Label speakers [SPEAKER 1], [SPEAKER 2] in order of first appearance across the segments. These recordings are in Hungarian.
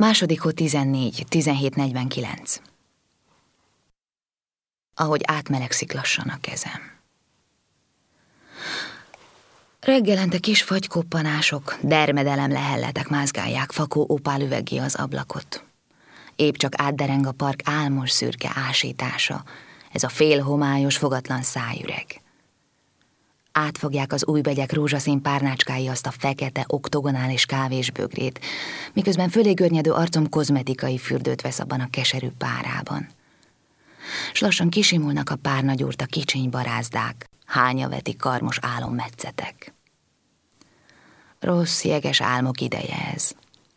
[SPEAKER 1] Második hó 14, 17.49. Ahogy átmelegszik lassan a kezem. Reggelente kis fagykoppanások, dermedelem lehelletek mázgálják fakó opálüvegé az ablakot. Épp csak átdereng a park álmos szürke ásítása, ez a félhomályos, fogatlan szájüreg. Átfogják az új begyek rózsaszín párnácskái azt a fekete, oktogonális kávésbögrét, miközben fölé görnyedő arcom kozmetikai fürdőt vesz abban a keserű párában. S lassan kisimulnak a párnagyúrt a kicsiny barázdák, hánya veti karmos álommetszetek. Rossz, jeges álmok ideje ez,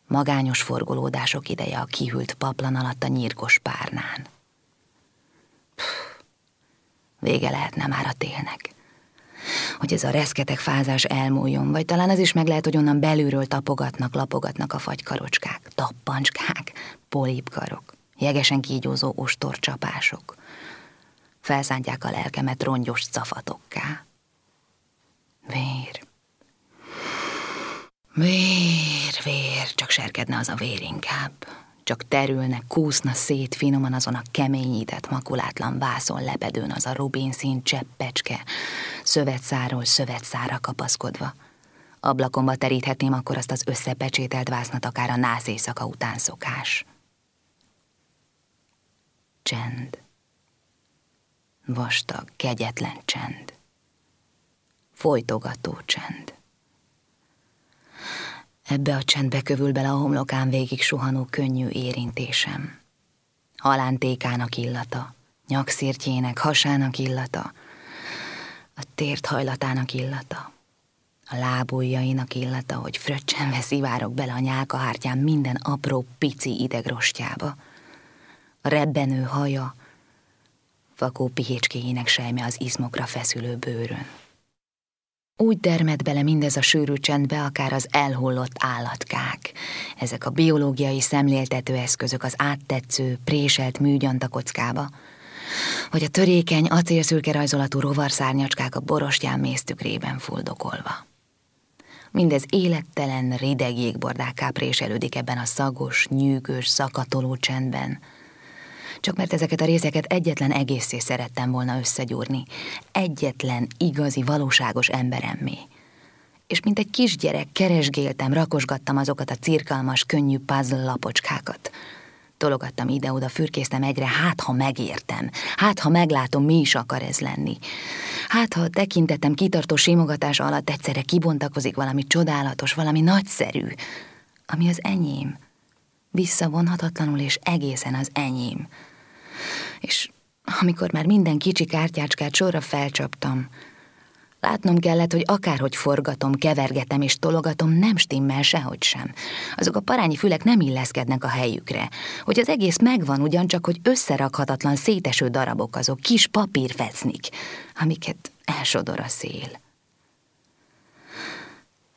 [SPEAKER 1] magányos forgolódások ideje a kihűlt paplan alatt a nyírkos párnán. Puh, vége lehetne már a télnek hogy ez a reszketek fázás elmúljon, vagy talán az is meg lehet, hogy onnan belülről tapogatnak, lapogatnak a fagykarocskák, tappancskák, polipkarok, jegesen kígyózó ostorcsapások. Felszántják a lelkemet rongyos cafatokká. Vér. Vér, vér, csak serkedne az a vér inkább. Csak terülne, kúszna szét finoman azon a keményített, makulátlan vászon lepedőn az a rubinszín cseppecske, szövetszáról szövetszára kapaszkodva. Ablakomba teríthetném akkor azt az összepecsételt vásznat akár a nász éjszaka után szokás. Csend. Vastag, kegyetlen csend. Folytogató csend. Ebbe a csendbe kövül bele a homlokán végig suhanó könnyű érintésem. Halántékának illata, nyakszirtjének, hasának illata, a tért hajlatának illata, a lábujjainak illata, hogy fröccsenve szivárok bele a nyálkahártyám minden apró, pici idegrostjába. A rebbenő haja, vakó pihécskéjének sejme az izmokra feszülő bőrön. Úgy dermed bele mindez a sűrű csendbe, akár az elhullott állatkák. Ezek a biológiai szemléltető eszközök az áttetsző, préselt műgyantakockába, vagy a törékeny, acélszürke rajzolatú rovarszárnyacskák a borostyán méztükrében fuldokolva. Mindez élettelen, rideg jégbordákká préselődik ebben a szagos, nyűgös, szakatoló csendben, csak mert ezeket a részeket egyetlen egészé szerettem volna összegyúrni, egyetlen igazi, valóságos emberemmé. És mint egy kisgyerek keresgéltem, rakosgattam azokat a cirkalmas, könnyű puzzle lapocskákat. Tologattam ide-oda, fürkésztem egyre, hát ha megértem, hát ha meglátom, mi is akar ez lenni. Hát ha a tekintetem kitartó simogatás alatt egyszerre kibontakozik valami csodálatos, valami nagyszerű, ami az enyém, visszavonhatatlanul és egészen az enyém. És amikor már minden kicsi kártyácskát sorra felcsaptam, látnom kellett, hogy akárhogy forgatom, kevergetem és tologatom, nem stimmel sehogy sem. Azok a parányi fülek nem illeszkednek a helyükre. Hogy az egész megvan ugyancsak, hogy összerakhatatlan széteső darabok azok, kis papírfecnik, amiket elsodor a szél.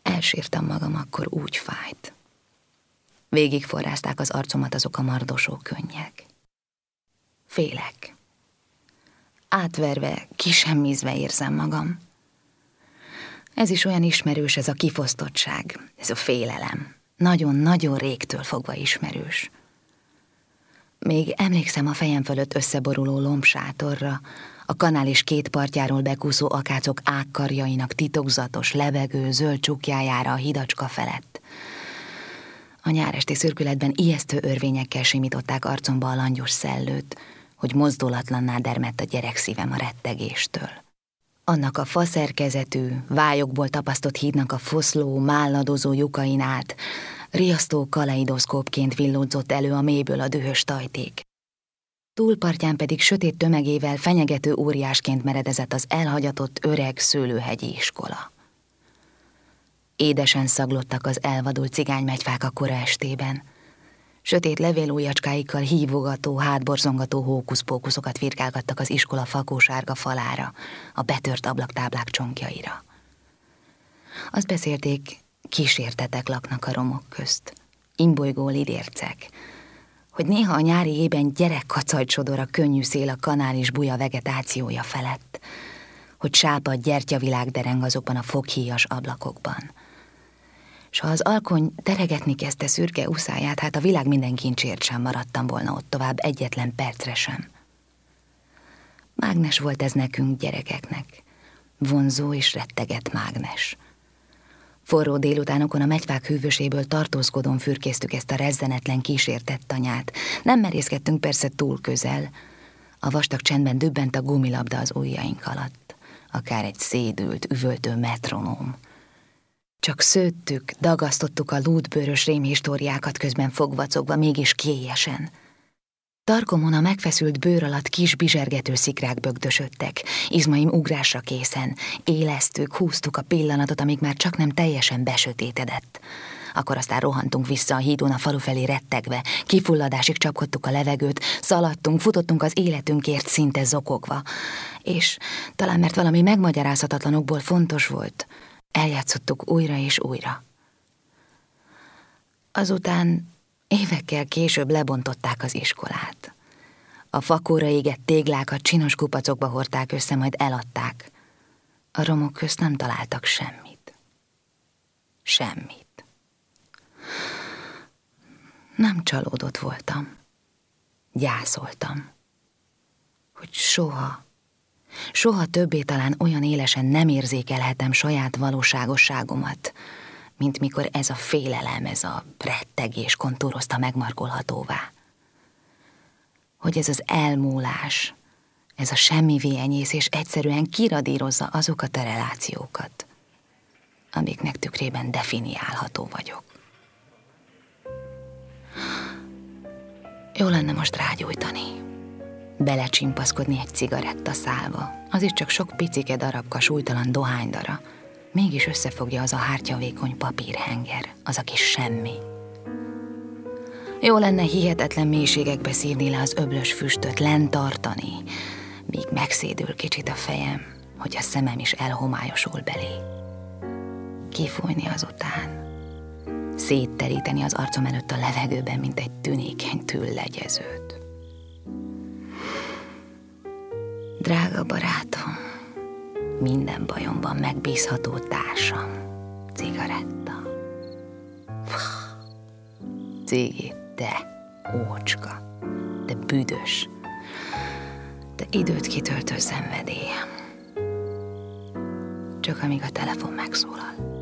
[SPEAKER 1] Elsírtam magam, akkor úgy fájt. Végig forrázták az arcomat azok a mardosó könnyek. Félek. Átverve, kisemmizve érzem magam. Ez is olyan ismerős, ez a kifosztottság, ez a félelem. Nagyon-nagyon régtől fogva ismerős. Még emlékszem a fejem fölött összeboruló lombsátorra, a kanál és két partjáról bekúszó akácok ágkarjainak titokzatos, levegő, zöld csukjájára a hidacska felett. A nyáresti szürkületben ijesztő örvényekkel simították arcomba a langyos szellőt, hogy mozdulatlanná dermedt a gyerek szívem a rettegéstől. Annak a faszerkezetű, vályokból tapasztott hídnak a foszló, málladozó lyukain át, riasztó kaleidoszkópként villódzott elő a mélyből a dühös tajték. Túlpartján pedig sötét tömegével fenyegető óriásként meredezett az elhagyatott öreg szőlőhegyi iskola. Édesen szaglottak az elvadult cigánymegyfák a kora estében, Sötét levélújacskáikkal hívogató, hátborzongató hókuszpókuszokat virkálgattak az iskola fakósárga falára, a betört ablaktáblák csonkjaira. Azt beszélték, kísértetek laknak a romok közt, imbolygó lidércek, hogy néha a nyári ében gyerek kacajtsodor a könnyű szél a kanál és buja vegetációja felett, hogy sápad gyertyavilág dereng azokban a foghíjas ablakokban – S ha az alkony teregetni kezdte szürke uszáját, hát a világ minden kincsért sem maradtam volna ott tovább egyetlen percre sem. Mágnes volt ez nekünk, gyerekeknek. Vonzó és retteget mágnes. Forró délutánokon a megyfák hűvöséből tartózkodón fürkésztük ezt a rezzenetlen kísértett tanyát. Nem merészkedtünk persze túl közel. A vastag csendben dübbent a gumilabda az ujjaink alatt. Akár egy szédült, üvöltő metronóm. Csak szőttük, dagasztottuk a lútbőrös rémhistóriákat közben fogvacogva, mégis kélyesen. Tarkomon a megfeszült bőr alatt kis bizsergető szikrák bögdösödtek, izmaim ugrásra készen, éleztük, húztuk a pillanatot, amíg már csak nem teljesen besötétedett. Akkor aztán rohantunk vissza a hídon a falu felé rettegve, kifulladásig csapkodtuk a levegőt, szaladtunk, futottunk az életünkért szinte zokogva. És talán mert valami megmagyarázhatatlanokból fontos volt, eljátszottuk újra és újra. Azután évekkel később lebontották az iskolát. A fakóra égett téglákat csinos kupacokba hordták össze, majd eladták. A romok közt nem találtak semmit. Semmit. Nem csalódott voltam. Gyászoltam. Hogy soha, Soha többé talán olyan élesen nem érzékelhetem saját valóságosságomat, mint mikor ez a félelem, ez a rettegés kontúrozta megmarkolhatóvá. Hogy ez az elmúlás, ez a semmivé enyészés egyszerűen kiradírozza azokat a relációkat, amiknek tükrében definiálható vagyok. Jó lenne most rágyújtani belecsimpaszkodni egy cigaretta szálva. Az is csak sok picike darabka súlytalan dohánydara. Mégis összefogja az a hártyavékony papírhenger, az a kis semmi. Jó lenne hihetetlen mélységekbe szívni le az öblös füstöt, lent tartani, míg megszédül kicsit a fejem, hogy a szemem is elhomályosul belé. Kifújni azután, szétteríteni az arcom előtt a levegőben, mint egy tünékeny tüllegyezőt. Drága barátom, minden bajomban megbízható társam, cigaretta. Cigi, te, ócska, te büdös, te időt kitöltő szenvedélyem. Csak amíg a telefon megszólal.